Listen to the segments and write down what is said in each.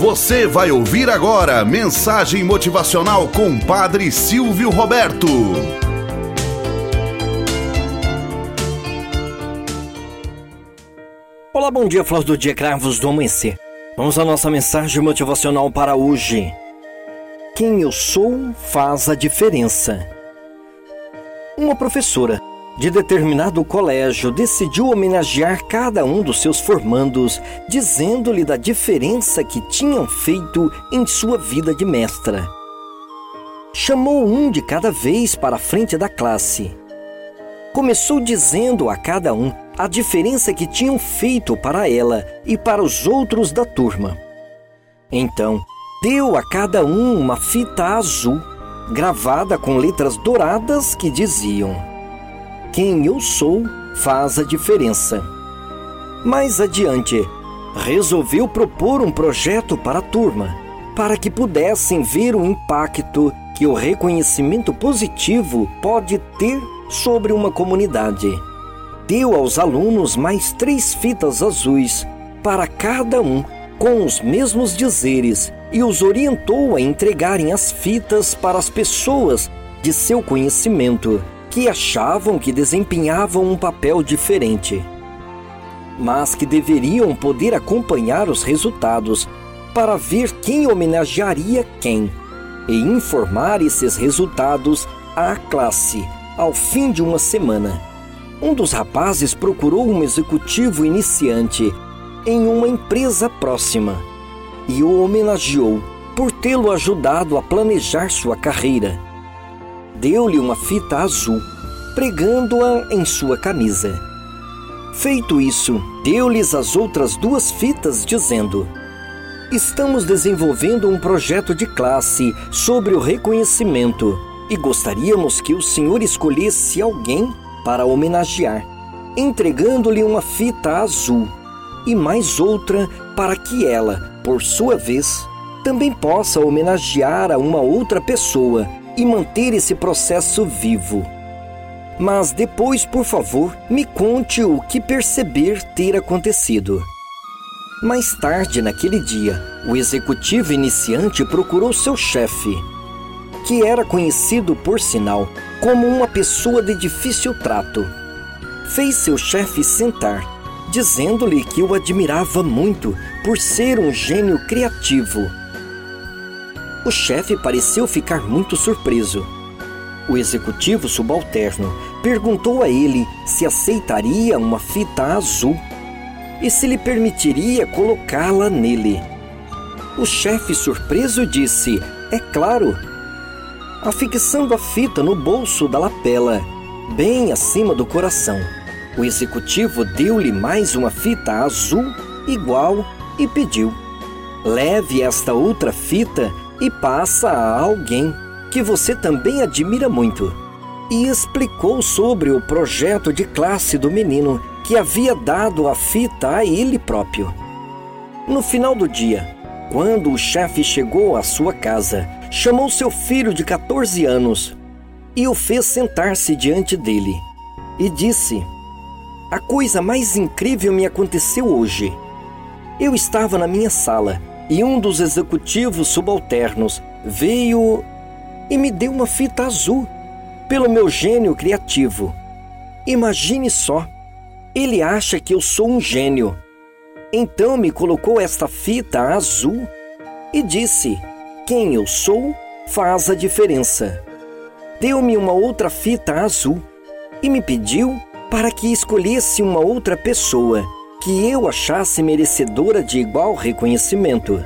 Você vai ouvir agora mensagem motivacional com Padre Silvio Roberto. Olá, bom dia, flor do dia, cravos do amanhecer. Vamos à nossa mensagem motivacional para hoje. Quem eu sou faz a diferença. Uma professora de determinado colégio decidiu homenagear cada um dos seus formandos, dizendo-lhe da diferença que tinham feito em sua vida de mestra. Chamou um de cada vez para a frente da classe. Começou dizendo a cada um a diferença que tinham feito para ela e para os outros da turma. Então, deu a cada um uma fita azul, gravada com letras douradas que diziam: quem eu sou faz a diferença. Mais adiante, resolveu propor um projeto para a turma, para que pudessem ver o impacto que o reconhecimento positivo pode ter sobre uma comunidade. Deu aos alunos mais três fitas azuis para cada um, com os mesmos dizeres, e os orientou a entregarem as fitas para as pessoas de seu conhecimento que achavam que desempenhavam um papel diferente, mas que deveriam poder acompanhar os resultados para ver quem homenagearia quem e informar esses resultados à classe ao fim de uma semana. Um dos rapazes procurou um executivo iniciante em uma empresa próxima e o homenageou por tê-lo ajudado a planejar sua carreira deu-lhe uma fita azul, pregando-a em sua camisa. Feito isso, deu-lhes as outras duas fitas, dizendo: Estamos desenvolvendo um projeto de classe sobre o reconhecimento e gostaríamos que o senhor escolhesse alguém para homenagear, entregando-lhe uma fita azul e mais outra para que ela, por sua vez, também possa homenagear a uma outra pessoa e manter esse processo vivo. Mas depois, por favor, me conte o que perceber ter acontecido. Mais tarde naquele dia, o executivo iniciante procurou seu chefe, que era conhecido, por sinal, como uma pessoa de difícil trato. Fez seu chefe sentar, dizendo-lhe que o admirava muito por ser um gênio criativo o chefe pareceu ficar muito surpreso. O executivo subalterno perguntou a ele se aceitaria uma fita azul e se lhe permitiria colocá-la nele. O chefe surpreso disse: É claro. Afixando a fita no bolso da lapela, bem acima do coração, o executivo deu-lhe mais uma fita azul igual e pediu: Leve esta outra fita e passa a alguém que você também admira muito. E explicou sobre o projeto de classe do menino que havia dado a fita a ele próprio. No final do dia, quando o chefe chegou à sua casa, chamou seu filho de 14 anos e o fez sentar-se diante dele e disse: A coisa mais incrível me aconteceu hoje. Eu estava na minha sala e um dos executivos subalternos veio e me deu uma fita azul pelo meu gênio criativo. Imagine só, ele acha que eu sou um gênio. Então me colocou esta fita azul e disse: Quem eu sou faz a diferença. Deu-me uma outra fita azul e me pediu para que escolhesse uma outra pessoa que eu achasse merecedora de igual reconhecimento.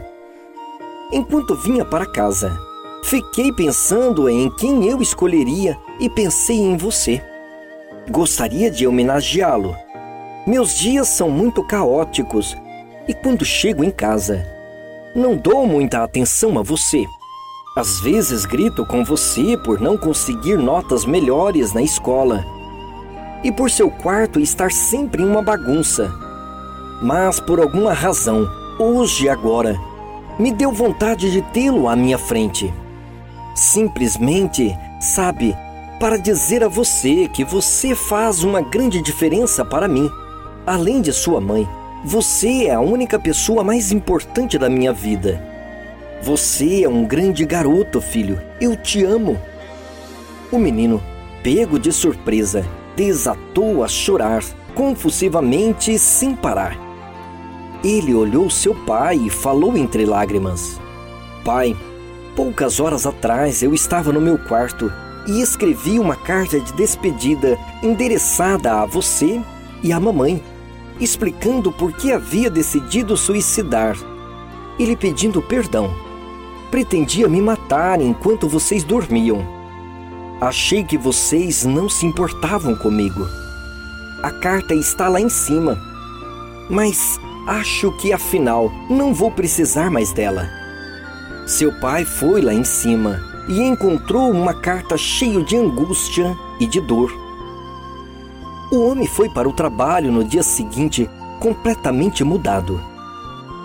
Enquanto vinha para casa, fiquei pensando em quem eu escolheria e pensei em você. Gostaria de homenageá-lo. Meus dias são muito caóticos e quando chego em casa, não dou muita atenção a você. Às vezes grito com você por não conseguir notas melhores na escola e por seu quarto estar sempre em uma bagunça mas por alguma razão, hoje e agora, me deu vontade de tê-lo à minha frente. Simplesmente, sabe, para dizer a você que você faz uma grande diferença para mim, além de sua mãe, Você é a única pessoa mais importante da minha vida. Você é um grande garoto, filho. Eu te amo. O menino, pego de surpresa, desatou a chorar confusivamente sem parar. Ele olhou seu pai e falou entre lágrimas: Pai, poucas horas atrás eu estava no meu quarto e escrevi uma carta de despedida endereçada a você e à mamãe explicando por que havia decidido suicidar e lhe pedindo perdão. Pretendia me matar enquanto vocês dormiam. Achei que vocês não se importavam comigo. A carta está lá em cima, mas acho que afinal não vou precisar mais dela. Seu pai foi lá em cima e encontrou uma carta cheia de angústia e de dor. O homem foi para o trabalho no dia seguinte completamente mudado.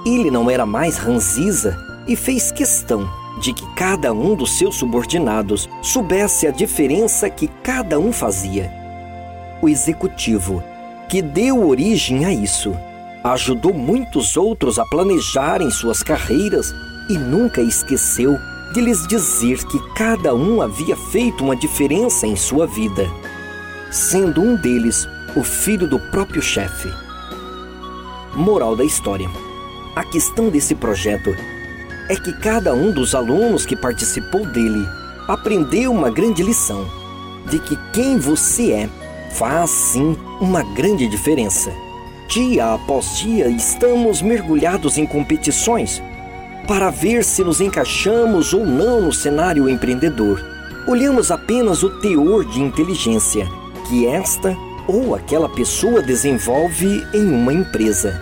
Ele não era mais ranziza e fez questão de que cada um dos seus subordinados soubesse a diferença que cada um fazia. O executivo, que deu origem a isso, ajudou muitos outros a planejarem suas carreiras e nunca esqueceu de lhes dizer que cada um havia feito uma diferença em sua vida sendo um deles o filho do próprio chefe. Moral da história: a questão desse projeto é que cada um dos alunos que participou dele aprendeu uma grande lição de que quem você é faz sim uma grande diferença. Dia após dia estamos mergulhados em competições para ver se nos encaixamos ou não no cenário empreendedor. Olhamos apenas o teor de inteligência que esta ou aquela pessoa desenvolve em uma empresa.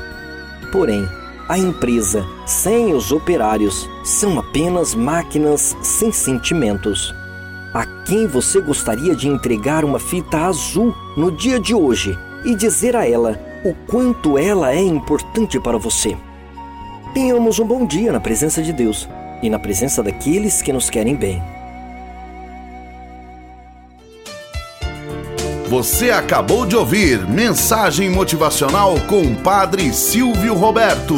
Porém, a empresa sem os operários são apenas máquinas sem sentimentos. A quem você gostaria de entregar uma fita azul no dia de hoje e dizer a ela o quanto ela é importante para você? Tenhamos um bom dia na presença de Deus e na presença daqueles que nos querem bem. Você acabou de ouvir Mensagem Motivacional com o Padre Silvio Roberto.